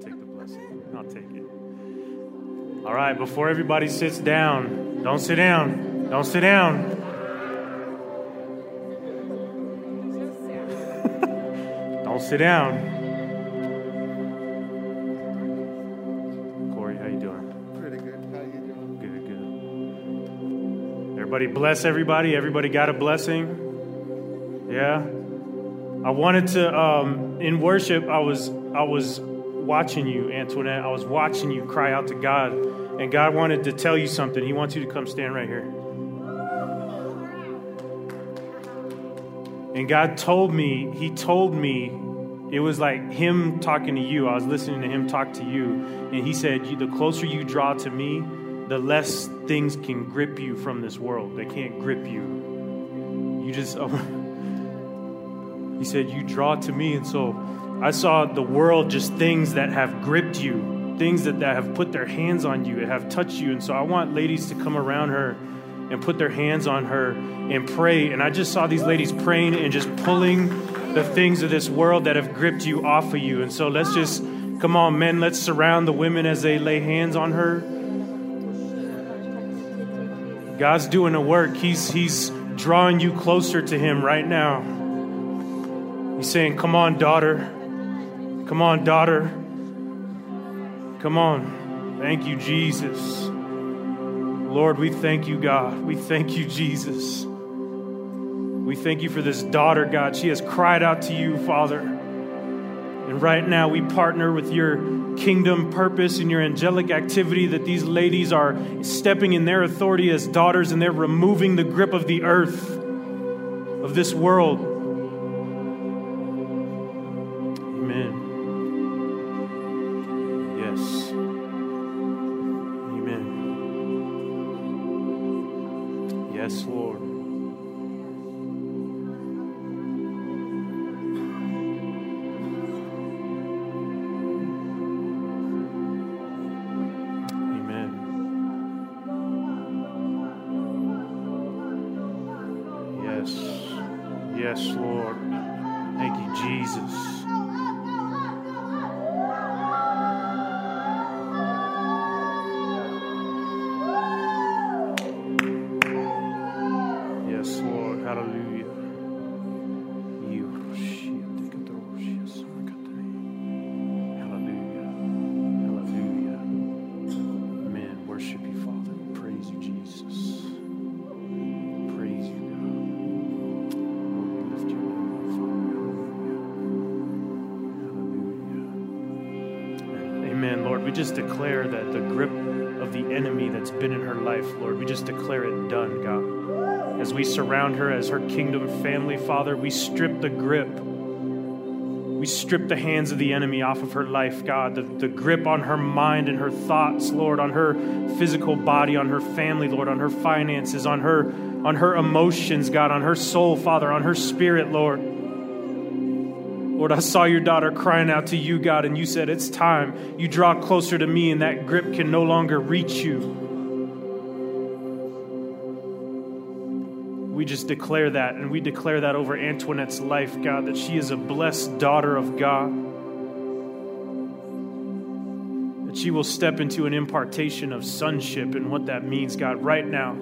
take the blessing. I'll take it. All right, before everybody sits down, don't sit down. Don't sit down. don't sit down. Corey, how you doing? Pretty good. How you doing? Good, good. Everybody bless everybody. Everybody got a blessing. Yeah. I wanted to um, in worship. I was I was watching you, Antoinette. I was watching you cry out to God, and God wanted to tell you something. He wants you to come stand right here. And God told me. He told me. It was like him talking to you. I was listening to him talk to you, and he said, "The closer you draw to me, the less things can grip you from this world. They can't grip you. You just." oh. He said, You draw to me. And so I saw the world just things that have gripped you, things that, that have put their hands on you, have touched you. And so I want ladies to come around her and put their hands on her and pray. And I just saw these ladies praying and just pulling the things of this world that have gripped you off of you. And so let's just, come on, men, let's surround the women as they lay hands on her. God's doing a work. He's, he's drawing you closer to Him right now. He's saying, Come on, daughter. Come on, daughter. Come on. Thank you, Jesus. Lord, we thank you, God. We thank you, Jesus. We thank you for this daughter, God. She has cried out to you, Father. And right now, we partner with your kingdom purpose and your angelic activity that these ladies are stepping in their authority as daughters and they're removing the grip of the earth, of this world. Father, we strip the grip. We strip the hands of the enemy off of her life, God. The, the grip on her mind and her thoughts, Lord, on her physical body, on her family, Lord, on her finances, on her on her emotions, God, on her soul, Father, on her spirit, Lord. Lord, I saw your daughter crying out to you, God, and you said, It's time. You draw closer to me, and that grip can no longer reach you. We just declare that, and we declare that over Antoinette's life, God, that she is a blessed daughter of God. That she will step into an impartation of sonship and what that means, God, right now.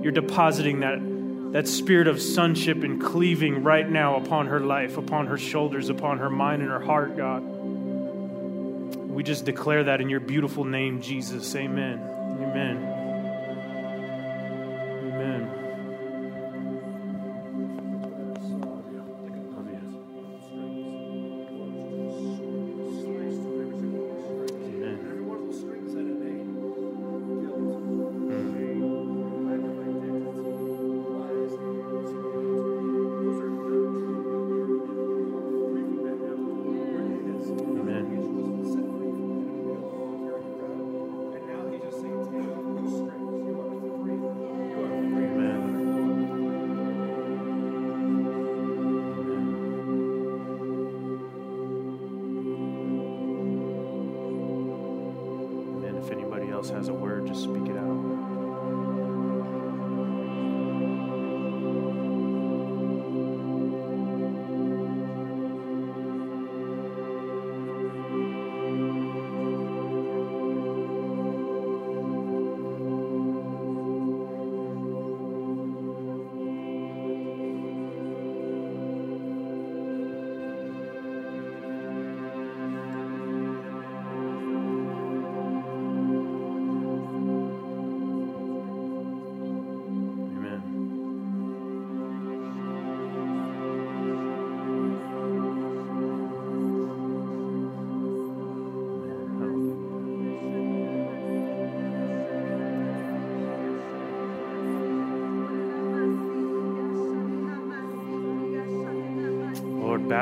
You're depositing that that spirit of sonship and cleaving right now upon her life, upon her shoulders, upon her mind and her heart, God. We just declare that in your beautiful name, Jesus. Amen. Amen.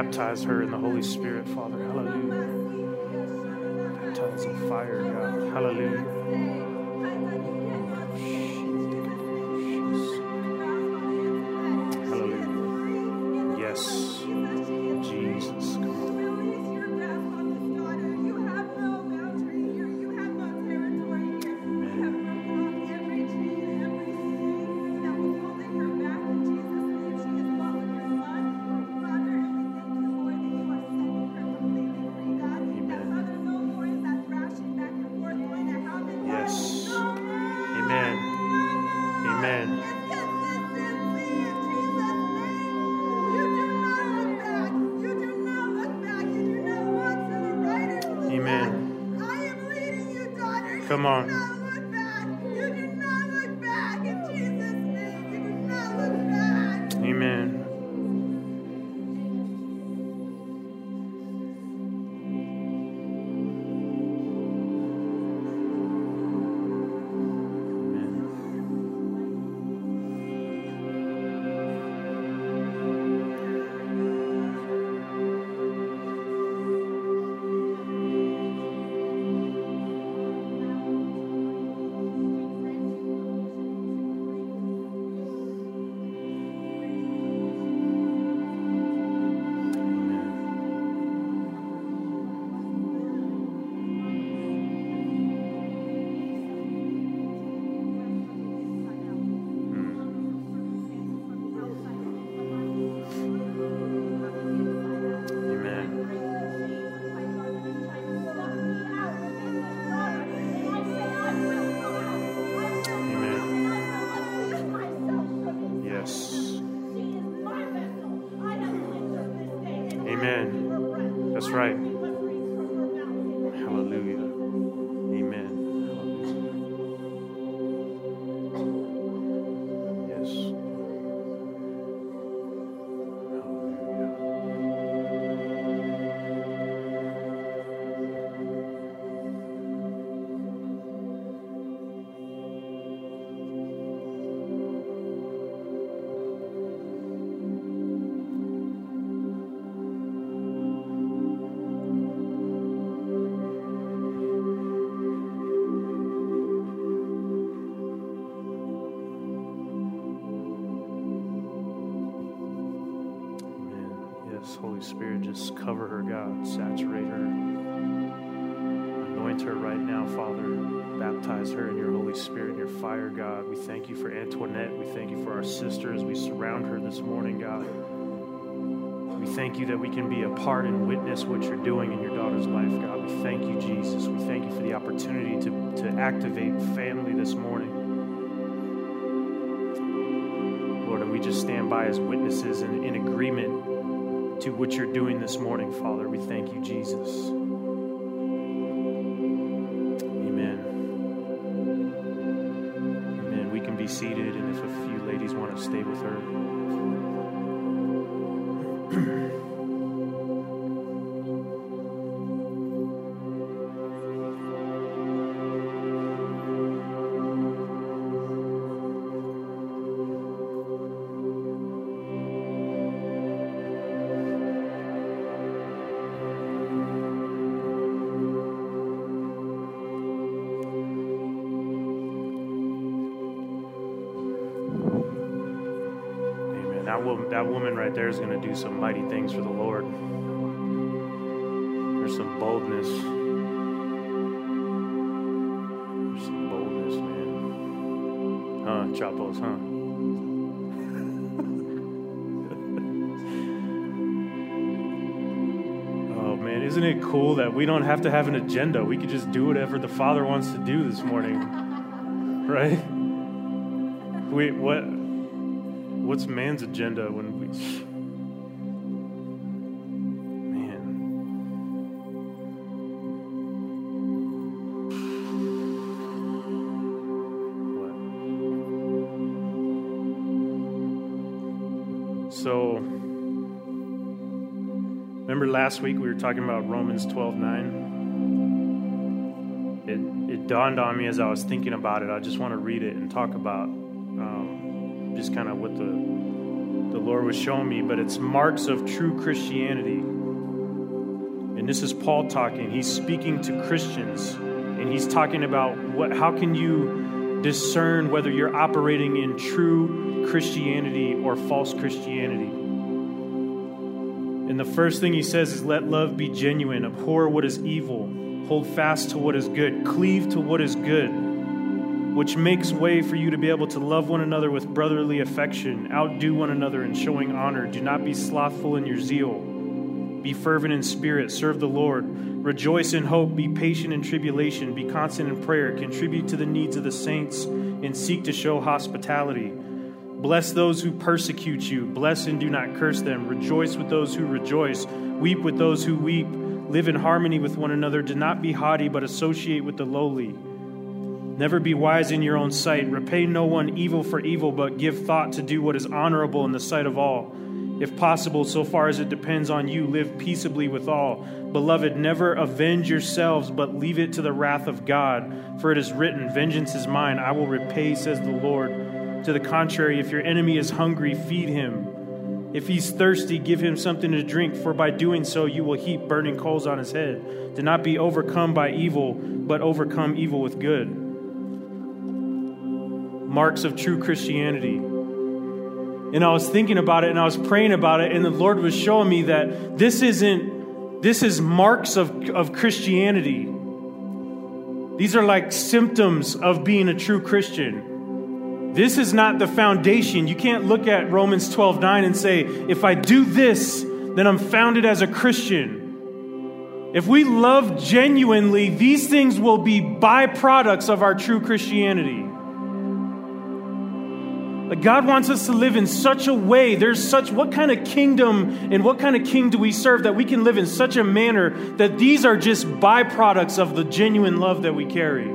Baptize her in the Holy Spirit, Father. Hallelujah. Baptize in fire, God. Hallelujah. Spirit, just cover her, God. Saturate her. Anoint her right now, Father. Baptize her in your Holy Spirit, your fire, God. We thank you for Antoinette. We thank you for our sisters. We surround her this morning, God. We thank you that we can be a part and witness what you're doing in your daughter's life, God. We thank you, Jesus. We thank you for the opportunity to, to activate family this morning. Lord, and we just stand by as witnesses and in agreement to what you're doing this morning, Father. We thank you, Jesus. That woman, right there is going to do some mighty things for the Lord. There's some boldness. There's some boldness, man. Huh, Chapos, huh? oh, man, isn't it cool that we don't have to have an agenda? We could just do whatever the Father wants to do this morning. Right? Wait, what? What's man's agenda when we. Man. What? So, remember last week we were talking about Romans 12 9? It, it dawned on me as I was thinking about it. I just want to read it and talk about kind of what the the Lord was showing me, but it's marks of true Christianity. And this is Paul talking. He's speaking to Christians, and he's talking about what, how can you discern whether you're operating in true Christianity or false Christianity. And the first thing he says is, Let love be genuine, abhor what is evil, hold fast to what is good, cleave to what is good which makes way for you to be able to love one another with brotherly affection, outdo one another in showing honor. Do not be slothful in your zeal. Be fervent in spirit, serve the Lord. Rejoice in hope, be patient in tribulation, be constant in prayer, contribute to the needs of the saints, and seek to show hospitality. Bless those who persecute you, bless and do not curse them. Rejoice with those who rejoice, weep with those who weep. Live in harmony with one another. Do not be haughty, but associate with the lowly. Never be wise in your own sight. Repay no one evil for evil, but give thought to do what is honorable in the sight of all. If possible, so far as it depends on you, live peaceably with all. Beloved, never avenge yourselves, but leave it to the wrath of God. For it is written, Vengeance is mine, I will repay, says the Lord. To the contrary, if your enemy is hungry, feed him. If he's thirsty, give him something to drink, for by doing so you will heap burning coals on his head. Do not be overcome by evil, but overcome evil with good marks of true Christianity. And I was thinking about it and I was praying about it, and the Lord was showing me that this isn't, this is marks of, of Christianity. These are like symptoms of being a true Christian. This is not the foundation. You can't look at Romans 12 9 and say, if I do this, then I'm founded as a Christian. If we love genuinely, these things will be byproducts of our true Christianity. God wants us to live in such a way. There's such, what kind of kingdom and what kind of king do we serve that we can live in such a manner that these are just byproducts of the genuine love that we carry?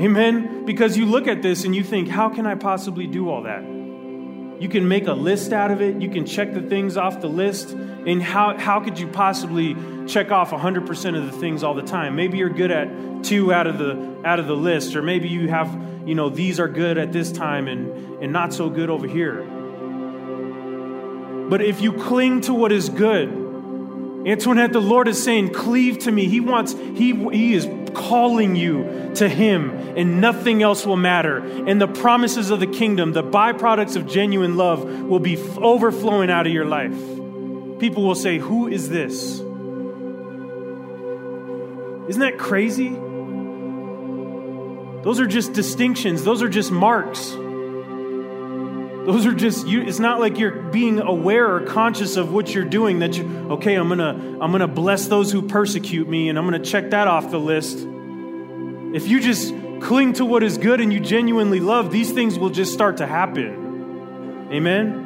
Amen? Because you look at this and you think, how can I possibly do all that? You can make a list out of it. You can check the things off the list. And how, how could you possibly check off 100% of the things all the time? Maybe you're good at two out of the, out of the list, or maybe you have you know, these are good at this time and, and not so good over here. But if you cling to what is good, Antoinette, the Lord is saying, cleave to me. He wants, he, he is calling you to Him, and nothing else will matter. And the promises of the kingdom, the byproducts of genuine love, will be overflowing out of your life. People will say, Who is this? Isn't that crazy? Those are just distinctions, those are just marks. Those are just you it's not like you're being aware or conscious of what you're doing that you okay, I'm going to I'm going to bless those who persecute me and I'm going to check that off the list. If you just cling to what is good and you genuinely love, these things will just start to happen. Amen.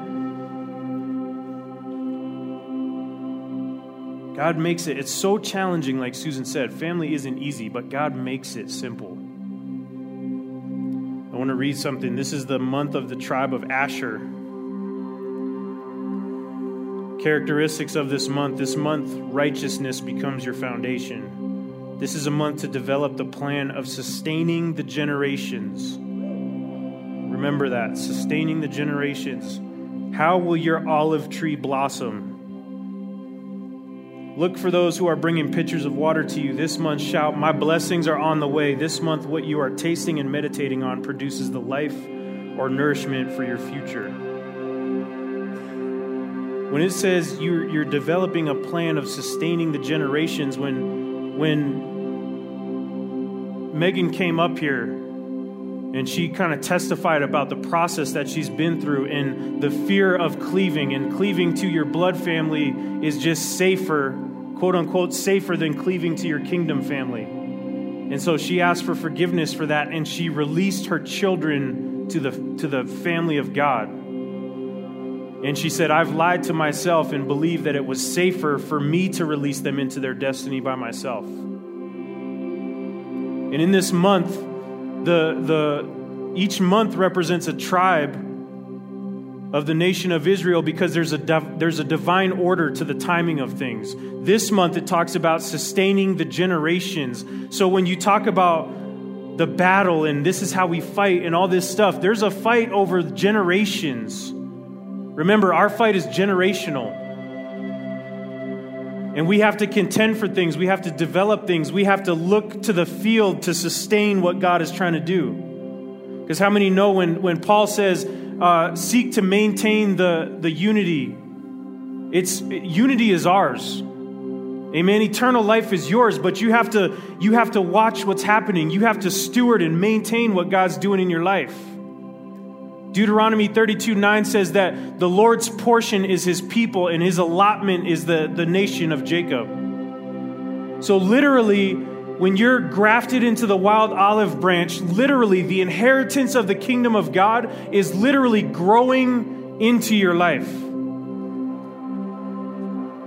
God makes it, it's so challenging, like Susan said. Family isn't easy, but God makes it simple. I want to read something. This is the month of the tribe of Asher. Characteristics of this month this month, righteousness becomes your foundation. This is a month to develop the plan of sustaining the generations. Remember that sustaining the generations. How will your olive tree blossom? Look for those who are bringing pitchers of water to you. This month, shout, My blessings are on the way. This month, what you are tasting and meditating on produces the life or nourishment for your future. When it says you're, you're developing a plan of sustaining the generations, when, when Megan came up here and she kind of testified about the process that she's been through and the fear of cleaving, and cleaving to your blood family is just safer quote unquote, safer than cleaving to your kingdom family. And so she asked for forgiveness for that, and she released her children to the, to the family of God. And she said, I've lied to myself and believed that it was safer for me to release them into their destiny by myself. And in this month, the, the, each month represents a tribe of the nation of Israel because there's a, there's a divine order to the timing of things. This month it talks about sustaining the generations. So when you talk about the battle and this is how we fight and all this stuff, there's a fight over generations. Remember, our fight is generational. And we have to contend for things. We have to develop things. We have to look to the field to sustain what God is trying to do. Because how many know when, when Paul says, uh, seek to maintain the, the unity, it's unity is ours. Amen. Eternal life is yours, but you have to you have to watch what's happening. You have to steward and maintain what God's doing in your life. Deuteronomy 32 9 says that the Lord's portion is his people and his allotment is the, the nation of Jacob. So, literally, when you're grafted into the wild olive branch, literally, the inheritance of the kingdom of God is literally growing into your life.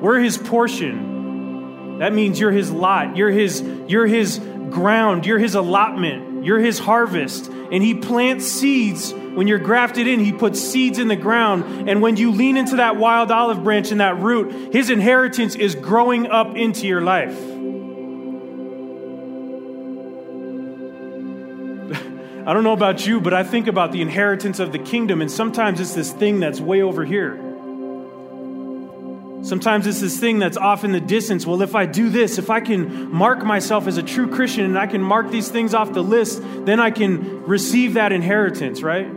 We're his portion. That means you're his lot, you're his, you're his ground, you're his allotment, you're his harvest. And he plants seeds. When you're grafted in, he puts seeds in the ground. And when you lean into that wild olive branch and that root, his inheritance is growing up into your life. I don't know about you, but I think about the inheritance of the kingdom, and sometimes it's this thing that's way over here. Sometimes it's this thing that's off in the distance. Well, if I do this, if I can mark myself as a true Christian and I can mark these things off the list, then I can receive that inheritance, right?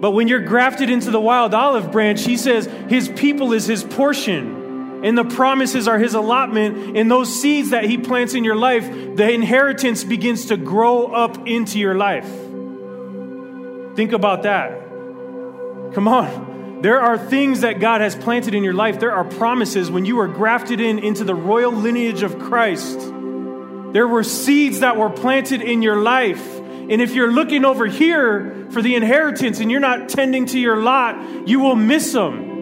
But when you're grafted into the wild olive branch, he says his people is his portion. And the promises are his allotment. And those seeds that he plants in your life, the inheritance begins to grow up into your life. Think about that. Come on. There are things that God has planted in your life. There are promises when you were grafted in into the royal lineage of Christ. There were seeds that were planted in your life. And if you're looking over here for the inheritance and you're not tending to your lot, you will miss them.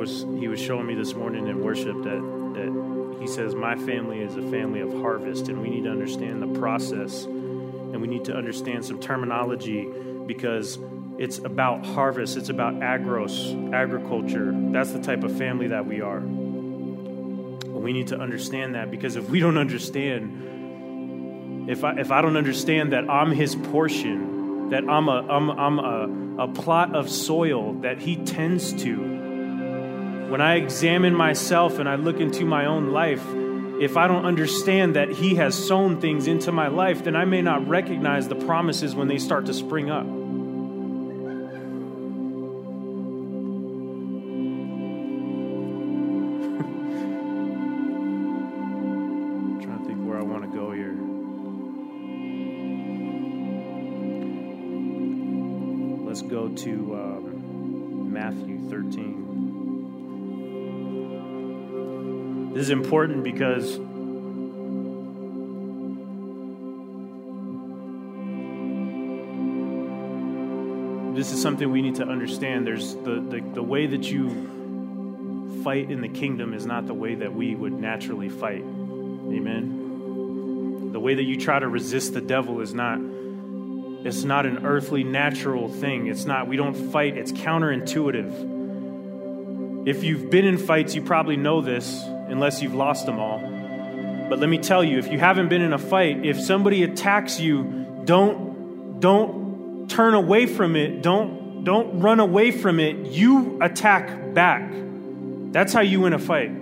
Was He was showing me this morning in worship that that He says my family is a family of harvest, and we need to understand the process, and we need to understand some terminology because it's about harvest. It's about agros, agriculture. That's the type of family that we are. We need to understand that because if we don't understand, if I, if I don't understand that I'm His portion, that I'm a, I'm, I'm a, a plot of soil that He tends to, when I examine myself and I look into my own life, if I don't understand that He has sown things into my life, then I may not recognize the promises when they start to spring up. trying to think where I want to go here. Let's go to um, Matthew 13. This is important because this is something we need to understand. There's the, the, the way that you fight in the kingdom is not the way that we would naturally fight. Amen. The way that you try to resist the devil is not it's not an earthly natural thing. It's not we don't fight, it's counterintuitive. If you've been in fights, you probably know this unless you've lost them all. But let me tell you, if you haven't been in a fight, if somebody attacks you, don't don't turn away from it. Don't don't run away from it. You attack back. That's how you win a fight.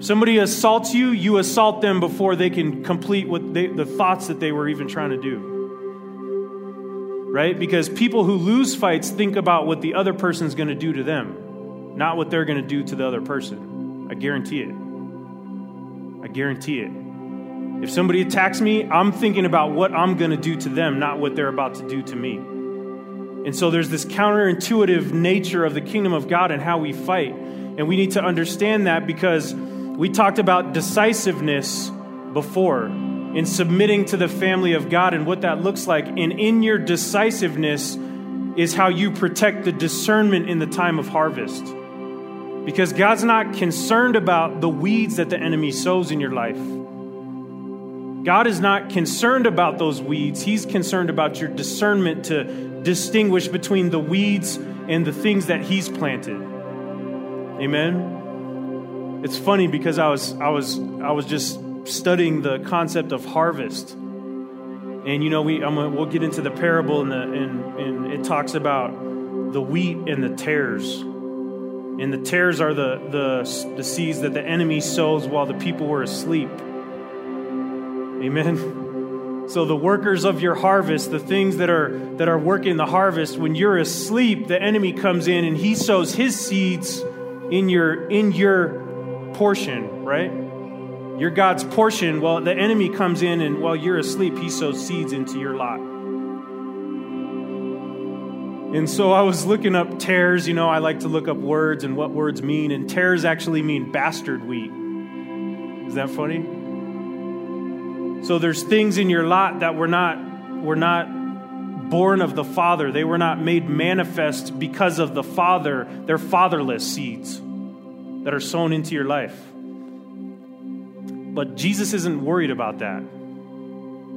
Somebody assaults you, you assault them before they can complete what they, the thoughts that they were even trying to do. Right? Because people who lose fights think about what the other person's going to do to them, not what they're going to do to the other person. I guarantee it. I guarantee it. If somebody attacks me, I'm thinking about what I'm going to do to them, not what they're about to do to me. And so there's this counterintuitive nature of the kingdom of God and how we fight. And we need to understand that because we talked about decisiveness before in submitting to the family of God and what that looks like. And in your decisiveness is how you protect the discernment in the time of harvest. Because God's not concerned about the weeds that the enemy sows in your life. God is not concerned about those weeds. He's concerned about your discernment to distinguish between the weeds and the things that He's planted. Amen. It's funny because I was I was I was just studying the concept of harvest, and you know we I'm we'll get into the parable and the and, and it talks about the wheat and the tares, and the tares are the the the seeds that the enemy sows while the people were asleep. Amen. So the workers of your harvest, the things that are that are working the harvest, when you're asleep, the enemy comes in and he sows his seeds in your in your portion, right? Your God's portion. Well, the enemy comes in and while you're asleep, he sows seeds into your lot. And so I was looking up tares. You know, I like to look up words and what words mean. And tares actually mean bastard wheat. Is that funny? So there's things in your lot that were not were not born of the Father. They were not made manifest because of the Father. They're fatherless seeds that are sown into your life. But Jesus isn't worried about that.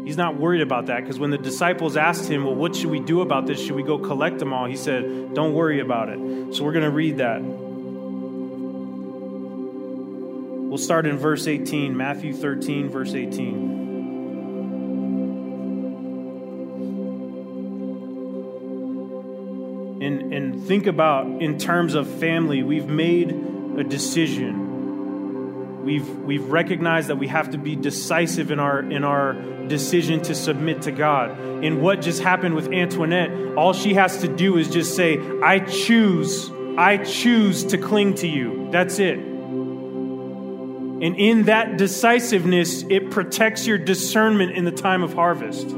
He's not worried about that because when the disciples asked him, Well, what should we do about this? Should we go collect them all? He said, Don't worry about it. So we're going to read that. We'll start in verse 18, Matthew 13, verse 18. and, and think about in terms of family, we've made a decision. We've, we've recognized that we have to be decisive in our, in our decision to submit to God. In what just happened with Antoinette, all she has to do is just say, I choose, I choose to cling to you. That's it. And in that decisiveness, it protects your discernment in the time of harvest.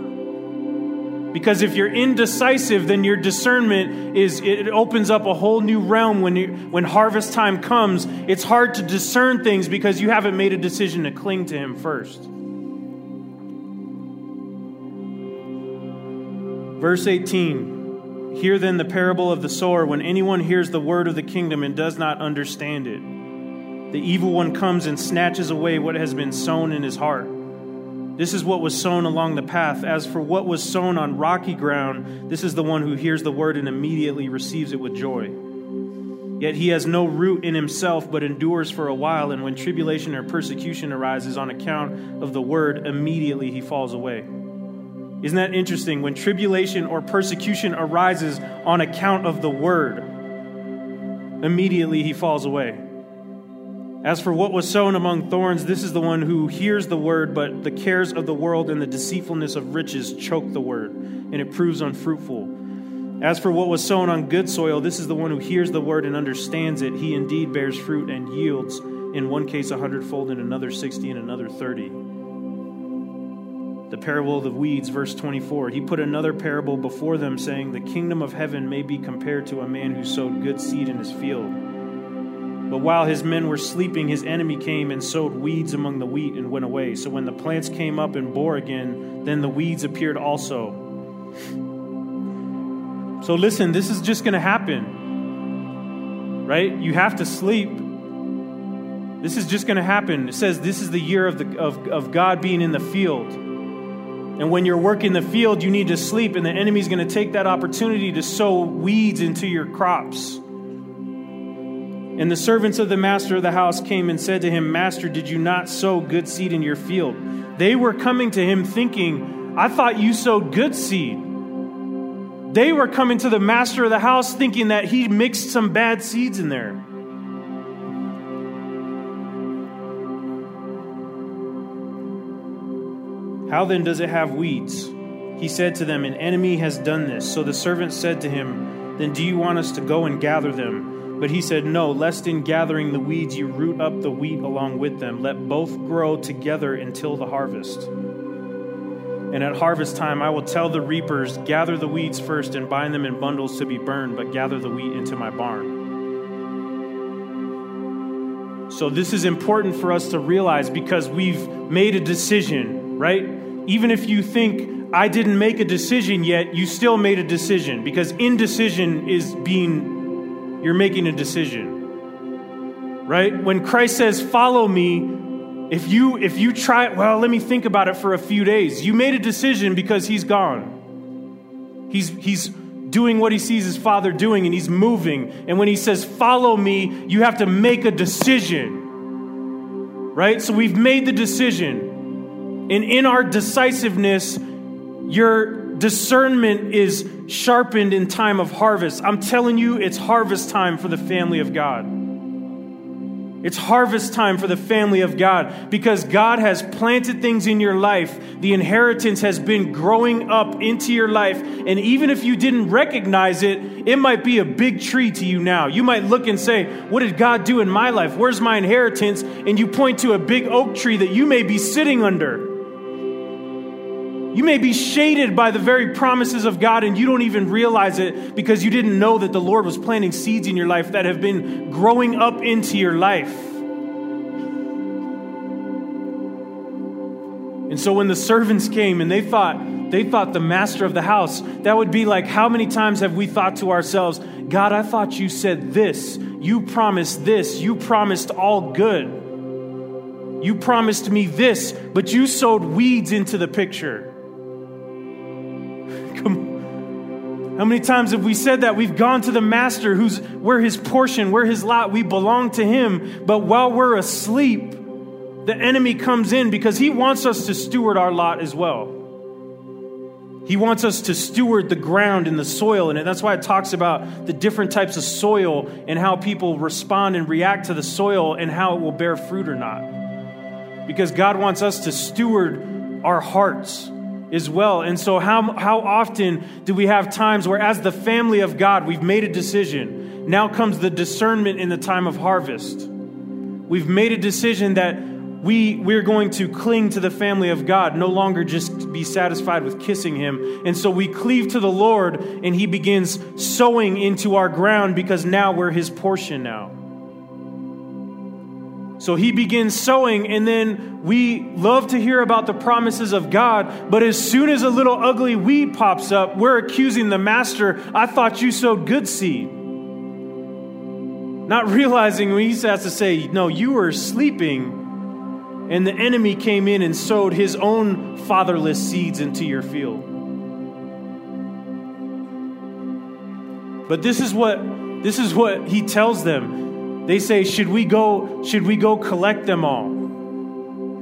Because if you're indecisive, then your discernment is it opens up a whole new realm when you, when harvest time comes. It's hard to discern things because you haven't made a decision to cling to him first. Verse 18. Hear then the parable of the sower when anyone hears the word of the kingdom and does not understand it. The evil one comes and snatches away what has been sown in his heart. This is what was sown along the path. As for what was sown on rocky ground, this is the one who hears the word and immediately receives it with joy. Yet he has no root in himself, but endures for a while, and when tribulation or persecution arises on account of the word, immediately he falls away. Isn't that interesting? When tribulation or persecution arises on account of the word, immediately he falls away. As for what was sown among thorns, this is the one who hears the word, but the cares of the world and the deceitfulness of riches choke the word, and it proves unfruitful. As for what was sown on good soil, this is the one who hears the word and understands it. He indeed bears fruit and yields, in one case a hundredfold, in another sixty, and another thirty. The parable of the weeds, verse 24. He put another parable before them, saying, The kingdom of heaven may be compared to a man who sowed good seed in his field. But while his men were sleeping, his enemy came and sowed weeds among the wheat and went away. So when the plants came up and bore again, then the weeds appeared also. So listen, this is just going to happen. Right? You have to sleep. This is just going to happen. It says this is the year of, the, of, of God being in the field. And when you're working the field, you need to sleep, and the enemy's going to take that opportunity to sow weeds into your crops. And the servants of the master of the house came and said to him, Master, did you not sow good seed in your field? They were coming to him thinking, I thought you sowed good seed. They were coming to the master of the house thinking that he mixed some bad seeds in there. How then does it have weeds? He said to them, An enemy has done this. So the servant said to him, Then do you want us to go and gather them? But he said, No, lest in gathering the weeds you root up the wheat along with them. Let both grow together until the harvest. And at harvest time, I will tell the reapers, Gather the weeds first and bind them in bundles to be burned, but gather the wheat into my barn. So, this is important for us to realize because we've made a decision, right? Even if you think I didn't make a decision yet, you still made a decision because indecision is being you're making a decision. Right? When Christ says, Follow me, if you if you try well let me think about it for a few days you made a decision because he's gone he's he's doing what he sees his father doing and he's moving and when he says follow me you have to make a decision right so we've made the decision and in our decisiveness your discernment is sharpened in time of harvest i'm telling you it's harvest time for the family of god it's harvest time for the family of God because God has planted things in your life. The inheritance has been growing up into your life. And even if you didn't recognize it, it might be a big tree to you now. You might look and say, What did God do in my life? Where's my inheritance? And you point to a big oak tree that you may be sitting under. You may be shaded by the very promises of God and you don't even realize it because you didn't know that the Lord was planting seeds in your life that have been growing up into your life. And so when the servants came and they thought they thought the master of the house, that would be like how many times have we thought to ourselves, God, I thought you said this. You promised this. You promised all good. You promised me this, but you sowed weeds into the picture. Come How many times have we said that? We've gone to the master who's we're his portion, we're his lot, we belong to him. But while we're asleep, the enemy comes in because he wants us to steward our lot as well. He wants us to steward the ground and the soil, and that's why it talks about the different types of soil and how people respond and react to the soil and how it will bear fruit or not. Because God wants us to steward our hearts as well. And so, how, how often do we have times where, as the family of God, we've made a decision? Now comes the discernment in the time of harvest. We've made a decision that we, we're going to cling to the family of God, no longer just be satisfied with kissing Him. And so we cleave to the Lord, and He begins sowing into our ground because now we're His portion now. So he begins sowing, and then we love to hear about the promises of God. But as soon as a little ugly weed pops up, we're accusing the master, I thought you sowed good seed. Not realizing when he has to say, No, you were sleeping, and the enemy came in and sowed his own fatherless seeds into your field. But this is what this is what he tells them they say, should we go, should we go collect them all?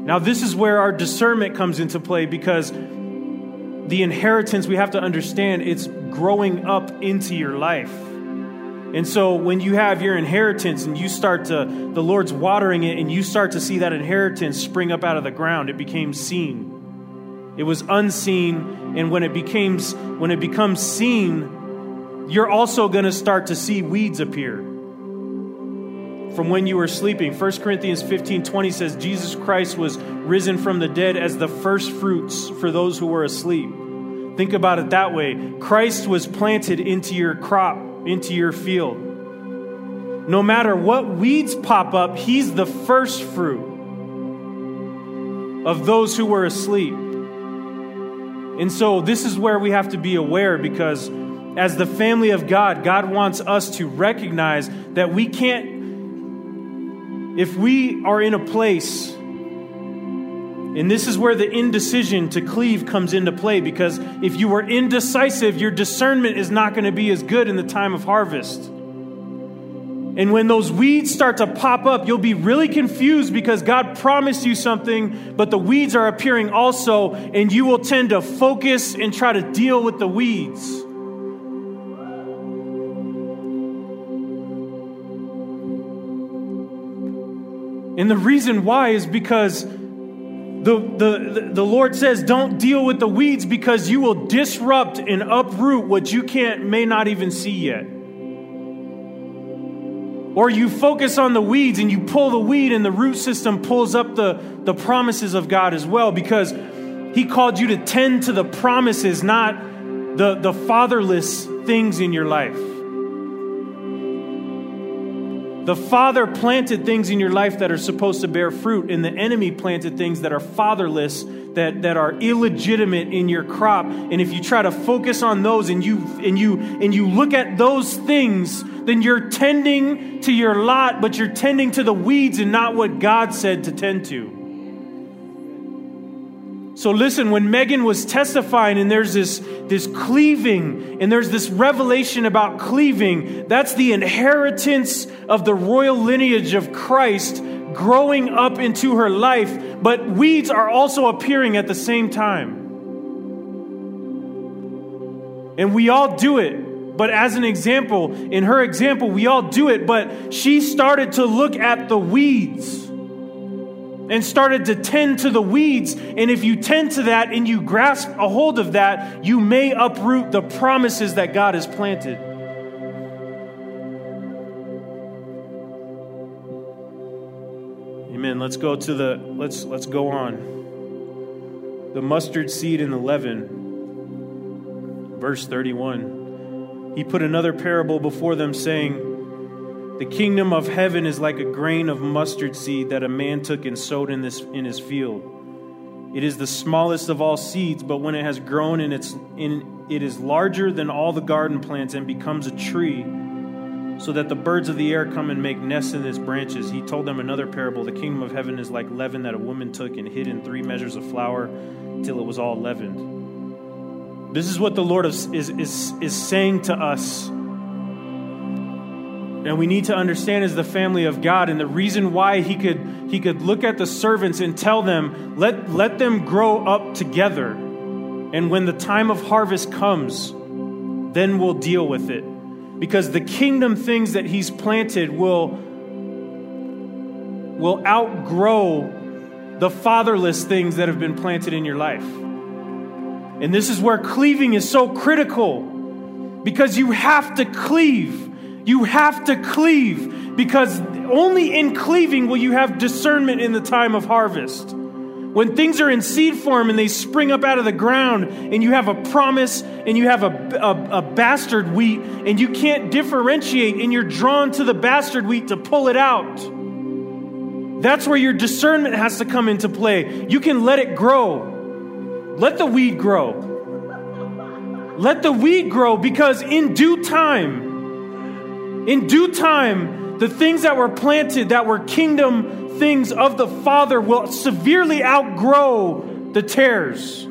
Now, this is where our discernment comes into play because the inheritance we have to understand it's growing up into your life. And so when you have your inheritance and you start to, the Lord's watering it and you start to see that inheritance spring up out of the ground, it became seen. It was unseen. And when it becomes, when it becomes seen, you're also going to start to see weeds appear from when you were sleeping. 1 Corinthians 15 20 says, Jesus Christ was risen from the dead as the first fruits for those who were asleep. Think about it that way. Christ was planted into your crop, into your field. No matter what weeds pop up, He's the first fruit of those who were asleep. And so, this is where we have to be aware because as the family of God, God wants us to recognize that we can't if we are in a place, and this is where the indecision to cleave comes into play, because if you are indecisive, your discernment is not going to be as good in the time of harvest. And when those weeds start to pop up, you'll be really confused because God promised you something, but the weeds are appearing also, and you will tend to focus and try to deal with the weeds. And the reason why is because the, the, the Lord says, don't deal with the weeds because you will disrupt and uproot what you can't, may not even see yet. Or you focus on the weeds and you pull the weed, and the root system pulls up the, the promises of God as well because He called you to tend to the promises, not the, the fatherless things in your life. The Father planted things in your life that are supposed to bear fruit, and the enemy planted things that are fatherless, that, that are illegitimate in your crop. And if you try to focus on those and you and you and you look at those things, then you're tending to your lot, but you're tending to the weeds and not what God said to tend to. So listen, when Megan was testifying and there's this, this cleaving and there's this revelation about cleaving, that's the inheritance of the royal lineage of Christ growing up into her life, but weeds are also appearing at the same time. And we all do it. But as an example, in her example, we all do it, but she started to look at the weeds and started to tend to the weeds. And if you tend to that and you grasp a hold of that, you may uproot the promises that God has planted. Amen. Let's go to the let's let's go on. The mustard seed and the leaven. Verse 31. He put another parable before them saying, "The kingdom of heaven is like a grain of mustard seed that a man took and sowed in this in his field. It is the smallest of all seeds, but when it has grown and it's in it is larger than all the garden plants and becomes a tree." so that the birds of the air come and make nests in its branches. He told them another parable The kingdom of heaven is like leaven that a woman took and hid in three measures of flour till it was all leavened. This is what the Lord is, is, is saying to us. And we need to understand as the family of God, and the reason why he could, he could look at the servants and tell them, let, let them grow up together. And when the time of harvest comes, then we'll deal with it because the kingdom things that he's planted will will outgrow the fatherless things that have been planted in your life. And this is where cleaving is so critical because you have to cleave. You have to cleave because only in cleaving will you have discernment in the time of harvest. When things are in seed form and they spring up out of the ground, and you have a promise and you have a, a, a, bastard wheat, and you can't differentiate, and you're drawn to the bastard wheat to pull it out. That's where your discernment has to come into play. You can let it grow, let the weed grow. Let the weed grow because in due time, in due time, the things that were planted that were kingdom things of the Father will severely outgrow the tares.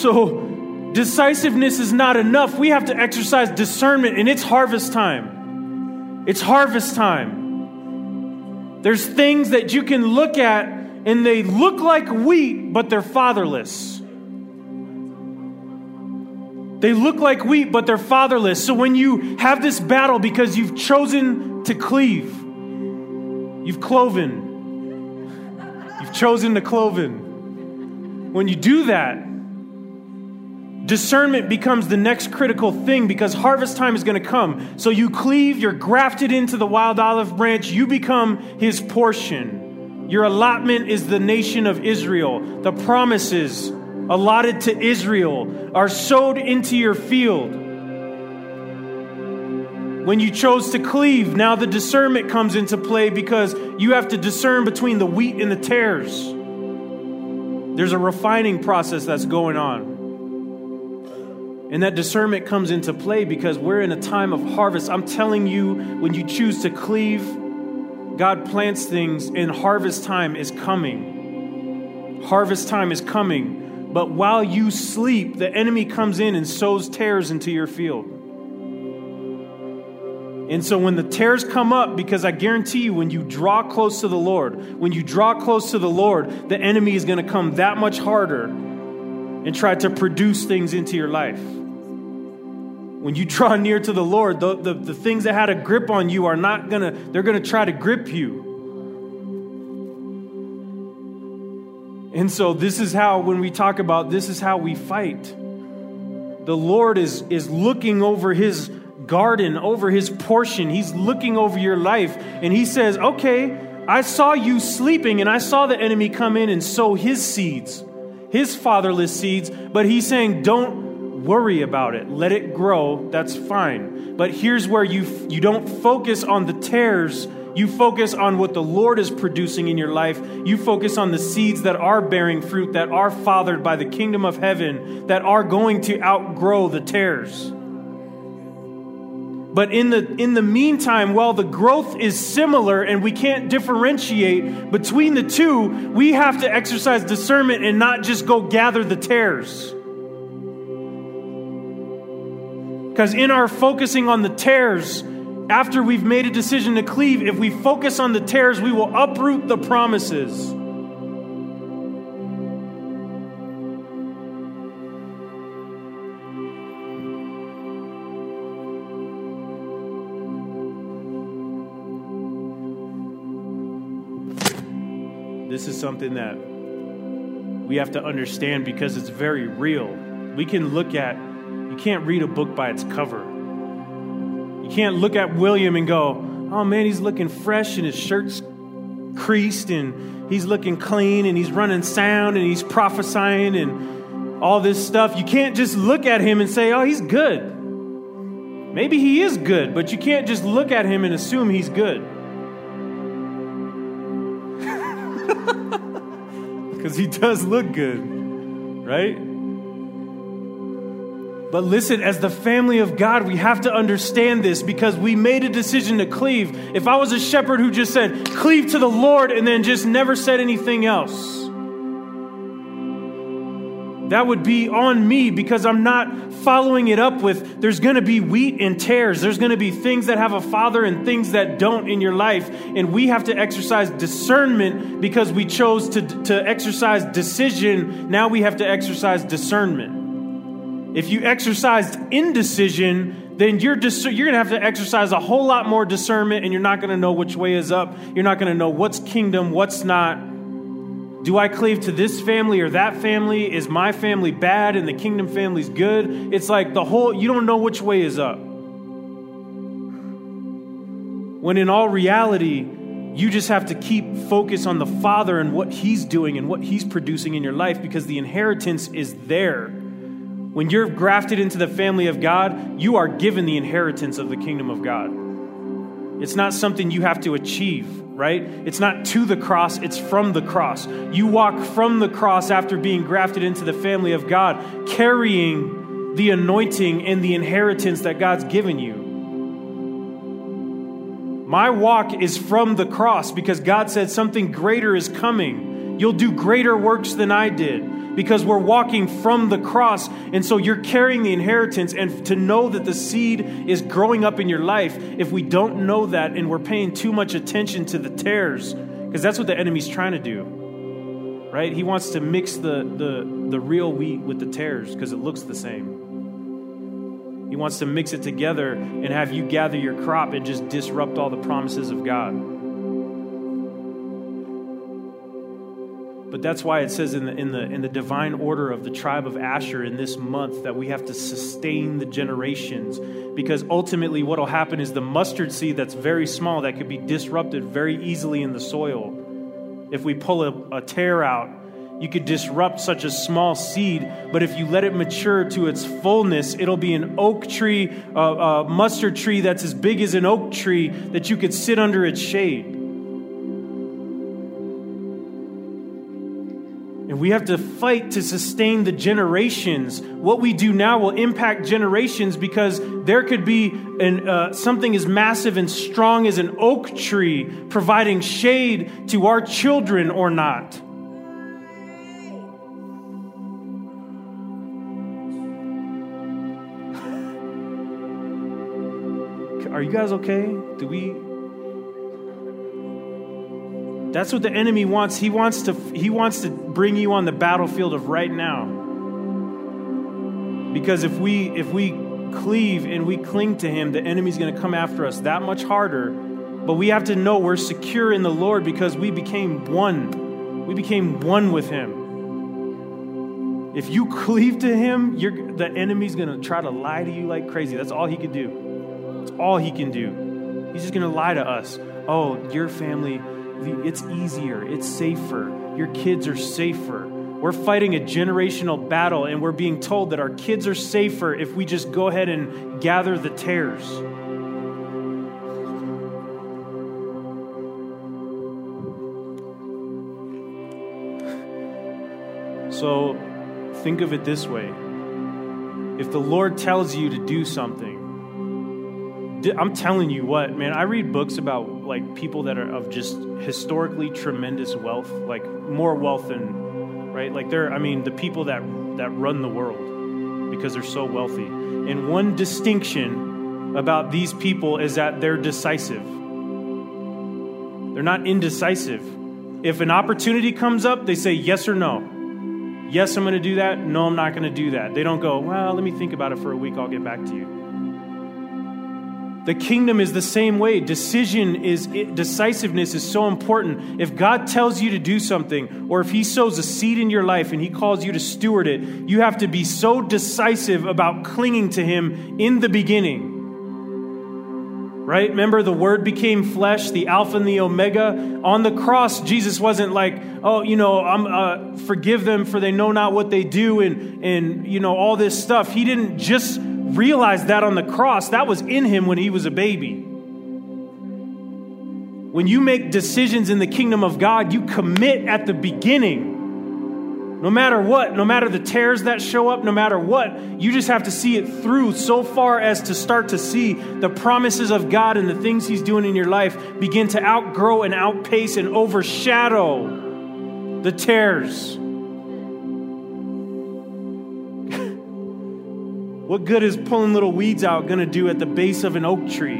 So, decisiveness is not enough. We have to exercise discernment, and it's harvest time. It's harvest time. There's things that you can look at, and they look like wheat, but they're fatherless. They look like wheat, but they're fatherless. So when you have this battle because you've chosen to cleave, you've cloven, you've chosen to cloven. When you do that, discernment becomes the next critical thing because harvest time is going to come. So you cleave, you're grafted into the wild olive branch, you become his portion. Your allotment is the nation of Israel, the promises allotted to Israel are sowed into your field. When you chose to cleave, now the discernment comes into play because you have to discern between the wheat and the tares. There's a refining process that's going on. And that discernment comes into play because we're in a time of harvest. I'm telling you, when you choose to cleave, God plants things, and harvest time is coming. Harvest time is coming. But while you sleep, the enemy comes in and sows tares into your field. And so when the tares come up, because I guarantee you, when you draw close to the Lord, when you draw close to the Lord, the enemy is going to come that much harder and try to produce things into your life. When you draw near to the Lord, the, the, the things that had a grip on you are not going to, they're going to try to grip you. And so, this is how, when we talk about this, is how we fight. The Lord is, is looking over his garden, over his portion. He's looking over your life, and he says, Okay, I saw you sleeping, and I saw the enemy come in and sow his seeds, his fatherless seeds, but he's saying, Don't worry about it. Let it grow. That's fine. But here's where you, you don't focus on the tares you focus on what the Lord is producing in your life. You focus on the seeds that are bearing fruit, that are fathered by the kingdom of heaven, that are going to outgrow the tares. But in the, in the meantime, while the growth is similar and we can't differentiate between the two, we have to exercise discernment and not just go gather the tares. Because in our focusing on the tares, after we've made a decision to cleave, if we focus on the tares, we will uproot the promises. This is something that we have to understand because it's very real. We can look at, you can't read a book by its cover. You can't look at William and go, oh man, he's looking fresh and his shirt's creased and he's looking clean and he's running sound and he's prophesying and all this stuff. You can't just look at him and say, oh, he's good. Maybe he is good, but you can't just look at him and assume he's good. Because he does look good, right? But listen, as the family of God, we have to understand this because we made a decision to cleave. If I was a shepherd who just said, cleave to the Lord, and then just never said anything else, that would be on me because I'm not following it up with there's going to be wheat and tares. There's going to be things that have a father and things that don't in your life. And we have to exercise discernment because we chose to, to exercise decision. Now we have to exercise discernment. If you exercised indecision, then you're, dis- you're going to have to exercise a whole lot more discernment and you're not going to know which way is up. You're not going to know what's kingdom, what's not do I cleave to this family or that family? Is my family bad and the kingdom family's good? It's like the whole, you don't know which way is up. When in all reality, you just have to keep focus on the Father and what He's doing and what He's producing in your life because the inheritance is there. When you're grafted into the family of God, you are given the inheritance of the kingdom of God. It's not something you have to achieve right? It's not to the cross, it's from the cross. You walk from the cross after being grafted into the family of God, carrying the anointing and the inheritance that God's given you. My walk is from the cross because God said something greater is coming. You'll do greater works than I did because we're walking from the cross. And so you're carrying the inheritance. And to know that the seed is growing up in your life, if we don't know that and we're paying too much attention to the tares, because that's what the enemy's trying to do, right? He wants to mix the, the, the real wheat with the tares because it looks the same. He wants to mix it together and have you gather your crop and just disrupt all the promises of God. But that's why it says in the, in, the, in the divine order of the tribe of Asher in this month that we have to sustain the generations. Because ultimately, what will happen is the mustard seed that's very small, that could be disrupted very easily in the soil. If we pull a, a tare out, you could disrupt such a small seed, but if you let it mature to its fullness, it'll be an oak tree, a, a mustard tree that's as big as an oak tree that you could sit under its shade. We have to fight to sustain the generations. What we do now will impact generations because there could be an, uh, something as massive and strong as an oak tree providing shade to our children or not. Are you guys okay? Do we that's what the enemy wants. He wants to he wants to bring you on the battlefield of right now. Because if we if we cleave and we cling to him, the enemy's going to come after us that much harder. But we have to know we're secure in the Lord because we became one. We became one with him. If you cleave to him, the enemy's going to try to lie to you like crazy. That's all he can do. That's all he can do. He's just going to lie to us. Oh, your family it's easier, it's safer, your kids are safer. We're fighting a generational battle, and we're being told that our kids are safer if we just go ahead and gather the tares. So think of it this way if the Lord tells you to do something, I'm telling you what, man, I read books about like people that are of just historically tremendous wealth, like more wealth than, right? Like they're, I mean, the people that, that run the world because they're so wealthy. And one distinction about these people is that they're decisive. They're not indecisive. If an opportunity comes up, they say yes or no. Yes, I'm going to do that. No, I'm not going to do that. They don't go, well, let me think about it for a week. I'll get back to you. The kingdom is the same way. Decision is decisiveness is so important. If God tells you to do something or if he sows a seed in your life and he calls you to steward it, you have to be so decisive about clinging to him in the beginning. Right? Remember the word became flesh, the alpha and the omega. On the cross, Jesus wasn't like, "Oh, you know, I'm uh, forgive them for they know not what they do and and you know all this stuff." He didn't just realized that on the cross. That was in him when he was a baby. When you make decisions in the kingdom of God, you commit at the beginning. No matter what, no matter the tares that show up, no matter what, you just have to see it through so far as to start to see the promises of God and the things He's doing in your life begin to outgrow and outpace and overshadow the tares. What good is pulling little weeds out going to do at the base of an oak tree?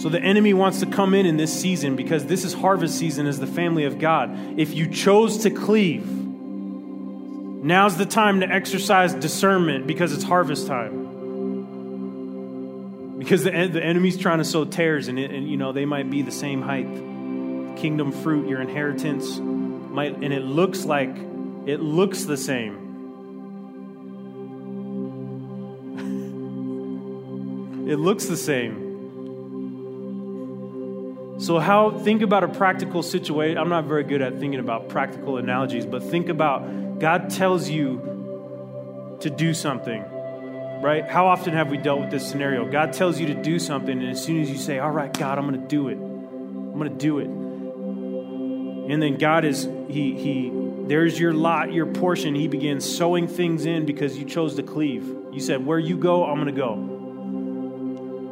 So the enemy wants to come in in this season because this is harvest season as the family of God. If you chose to cleave, now's the time to exercise discernment because it's harvest time. Because the, the enemy's trying to sow tares and, it, and you know they might be the same height. Kingdom fruit, your inheritance might, and it looks like it looks the same. it looks the same. So, how, think about a practical situation. I'm not very good at thinking about practical analogies, but think about God tells you to do something, right? How often have we dealt with this scenario? God tells you to do something, and as soon as you say, All right, God, I'm going to do it, I'm going to do it. And then God is, He, He, there's your lot, your portion. He begins sowing things in because you chose to cleave. You said, Where you go, I'm going to go.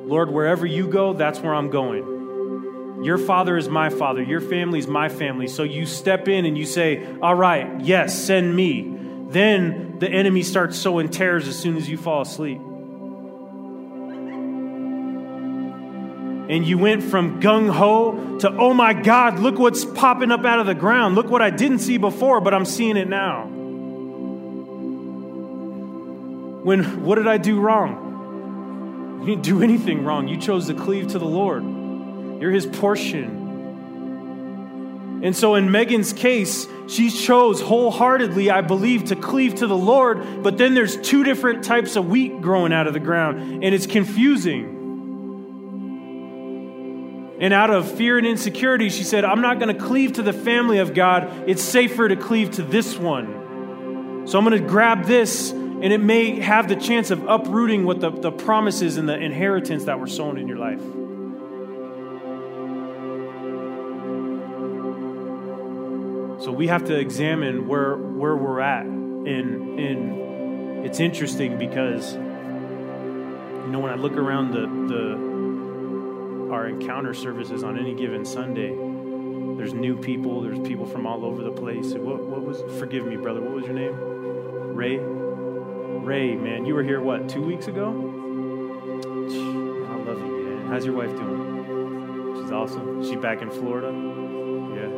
Lord, wherever you go, that's where I'm going. Your father is my father. Your family is my family. So you step in and you say, All right, yes, send me. Then the enemy starts sowing tares as soon as you fall asleep. And you went from gung ho to, oh my God, look what's popping up out of the ground. Look what I didn't see before, but I'm seeing it now. When, what did I do wrong? You didn't do anything wrong. You chose to cleave to the Lord, you're His portion. And so, in Megan's case, she chose wholeheartedly, I believe, to cleave to the Lord, but then there's two different types of wheat growing out of the ground, and it's confusing. And out of fear and insecurity, she said, I'm not going to cleave to the family of God. It's safer to cleave to this one. So I'm going to grab this, and it may have the chance of uprooting what the, the promises and the inheritance that were sown in your life. So we have to examine where, where we're at. And, and it's interesting because, you know, when I look around the, the our encounter services on any given Sunday, there's new people, there's people from all over the place. What, what was, forgive me, brother, what was your name? Ray? Ray, man, you were here, what, two weeks ago? I love you, man. How's your wife doing? She's awesome. She back in Florida? Yeah.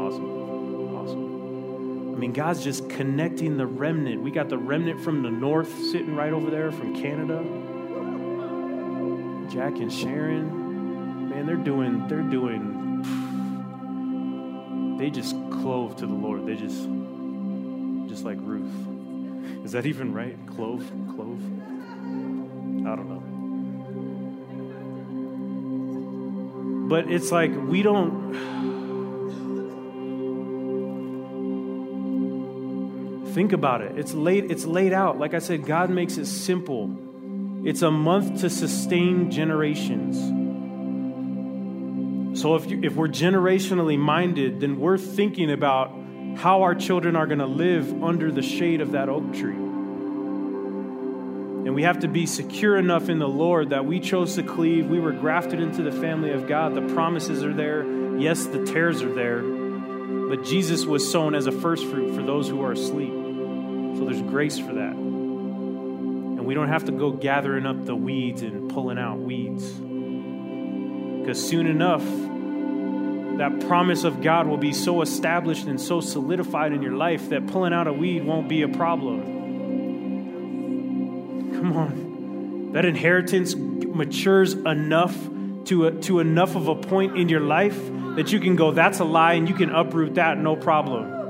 Awesome. Awesome. I mean, God's just connecting the remnant. We got the remnant from the north sitting right over there from Canada. Jack and Sharon, man, they're doing, they're doing, they just clove to the Lord. They just, just like Ruth. Is that even right? Clove? Clove? I don't know. But it's like we don't. Think about it. It's laid, it's laid out. Like I said, God makes it simple. It's a month to sustain generations. So if, you, if we're generationally minded, then we're thinking about how our children are going to live under the shade of that oak tree. And we have to be secure enough in the Lord that we chose to cleave. We were grafted into the family of God. The promises are there. Yes, the tares are there. But Jesus was sown as a first fruit for those who are asleep. So there's grace for that. And we don't have to go gathering up the weeds and pulling out weeds. Because soon enough, that promise of God will be so established and so solidified in your life that pulling out a weed won't be a problem. Come on. That inheritance matures enough to, a, to enough of a point in your life that you can go, that's a lie, and you can uproot that, no problem.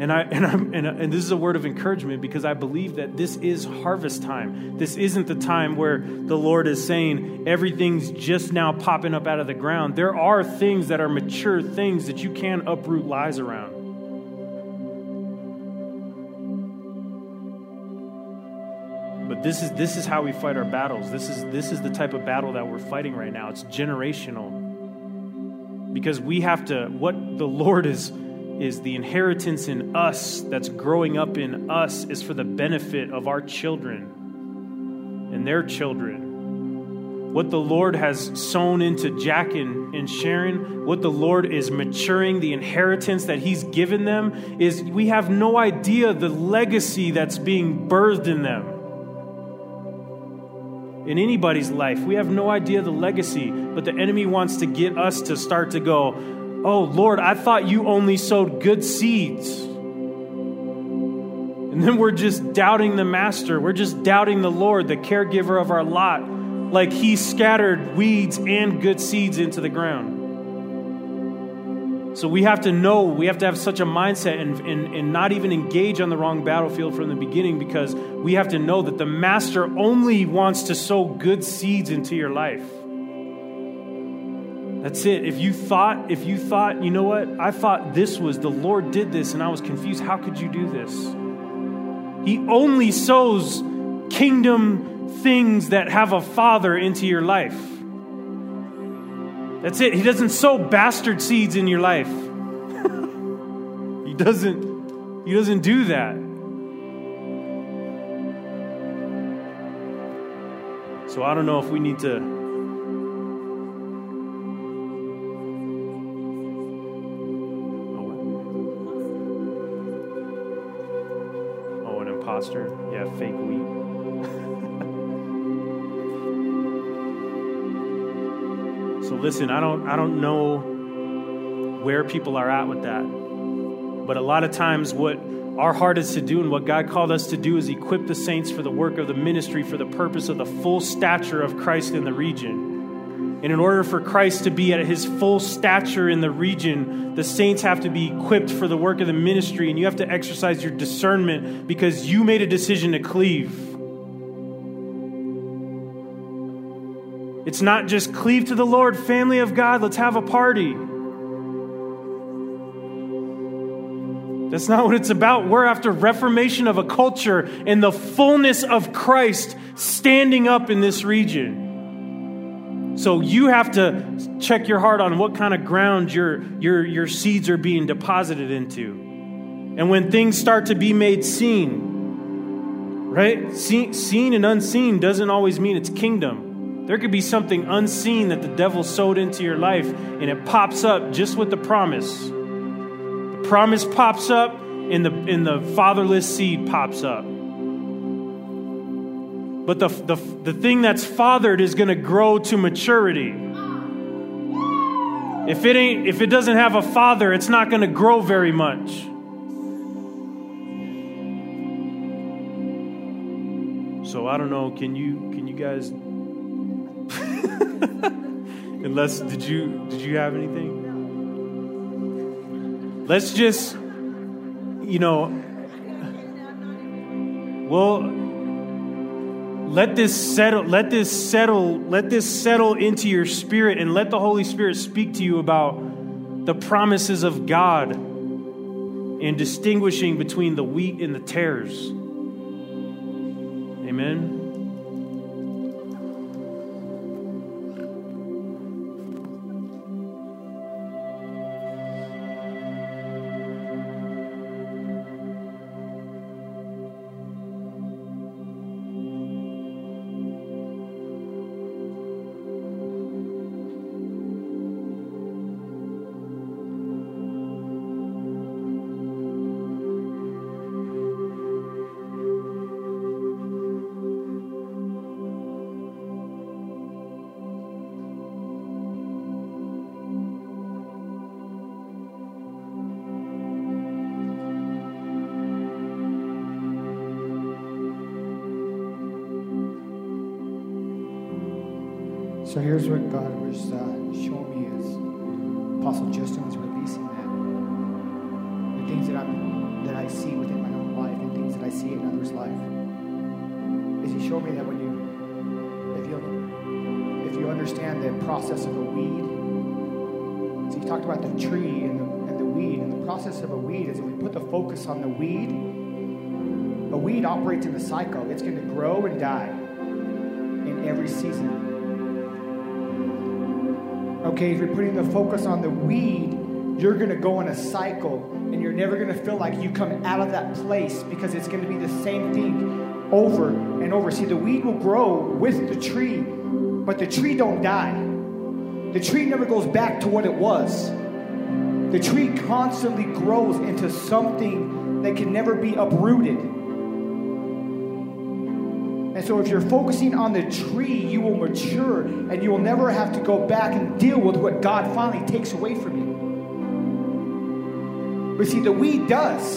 And, I, and, I'm, and, and this is a word of encouragement because I believe that this is harvest time. This isn't the time where the Lord is saying everything's just now popping up out of the ground. There are things that are mature things that you can uproot lies around. But this is, this is how we fight our battles. This is, this is the type of battle that we're fighting right now. It's generational. Because we have to, what the Lord is is the inheritance in us that's growing up in us is for the benefit of our children and their children. What the Lord has sown into Jack and, and Sharon, what the Lord is maturing, the inheritance that He's given them, is we have no idea the legacy that's being birthed in them. In anybody's life, we have no idea the legacy, but the enemy wants to get us to start to go, Oh, Lord, I thought you only sowed good seeds. And then we're just doubting the master. We're just doubting the Lord, the caregiver of our lot, like he scattered weeds and good seeds into the ground. So we have to know, we have to have such a mindset and, and, and not even engage on the wrong battlefield from the beginning because we have to know that the master only wants to sow good seeds into your life. That's it. If you thought, if you thought, you know what? I thought this was the Lord did this and I was confused. How could you do this? He only sows kingdom things that have a father into your life. That's it. He doesn't sow bastard seeds in your life. he doesn't he doesn't do that. So I don't know if we need to imposter. Yeah, fake wheat. so listen, I don't I don't know where people are at with that. But a lot of times what our heart is to do and what God called us to do is equip the saints for the work of the ministry for the purpose of the full stature of Christ in the region. And in order for Christ to be at his full stature in the region, the saints have to be equipped for the work of the ministry, and you have to exercise your discernment because you made a decision to cleave. It's not just cleave to the Lord, family of God, let's have a party. That's not what it's about. We're after reformation of a culture and the fullness of Christ standing up in this region. So you have to check your heart on what kind of ground your, your, your seeds are being deposited into. And when things start to be made seen, right? See, seen and unseen doesn't always mean it's kingdom. There could be something unseen that the devil sowed into your life and it pops up just with the promise. The promise pops up and the, and the fatherless seed pops up. But the, the, the thing that's fathered is going to grow to maturity. If it ain't if it doesn't have a father, it's not going to grow very much. So I don't know, can you can you guys Unless did you did you have anything? Let's just you know well let this settle let this settle let this settle into your spirit and let the holy spirit speak to you about the promises of god in distinguishing between the wheat and the tares. Amen here's what God was uh, showing me as Apostle Justin was releasing that. The things that I that I see within my own life and things that I see in others' life. Is he showed me that when you if you if you understand the process of a weed, so he talked about the tree and the, and the weed, and the process of a weed is if we put the focus on the weed, a weed operates in a cycle. It's going to grow and die in every season. Okay, if you're putting the focus on the weed, you're going to go in a cycle and you're never going to feel like you come out of that place because it's going to be the same thing over and over. See, the weed will grow with the tree, but the tree don't die. The tree never goes back to what it was. The tree constantly grows into something that can never be uprooted. And so, if you're focusing on the tree, you will mature and you will never have to go back and deal with what God finally takes away from you. But see, the weed does.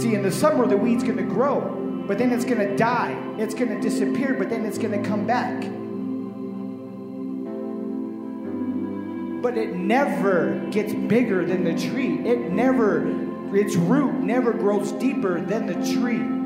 See, in the summer, the weed's going to grow, but then it's going to die. It's going to disappear, but then it's going to come back. But it never gets bigger than the tree. It never, its root never grows deeper than the tree.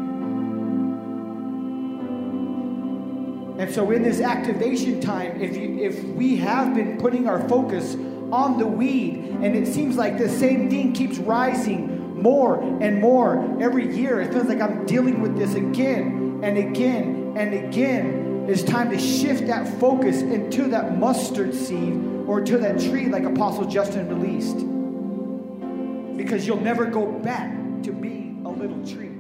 And so in this activation time, if you if we have been putting our focus on the weed and it seems like the same thing keeps rising more and more every year, it feels like I'm dealing with this again and again and again. It's time to shift that focus into that mustard seed or to that tree like Apostle Justin released. Because you'll never go back to being a little tree.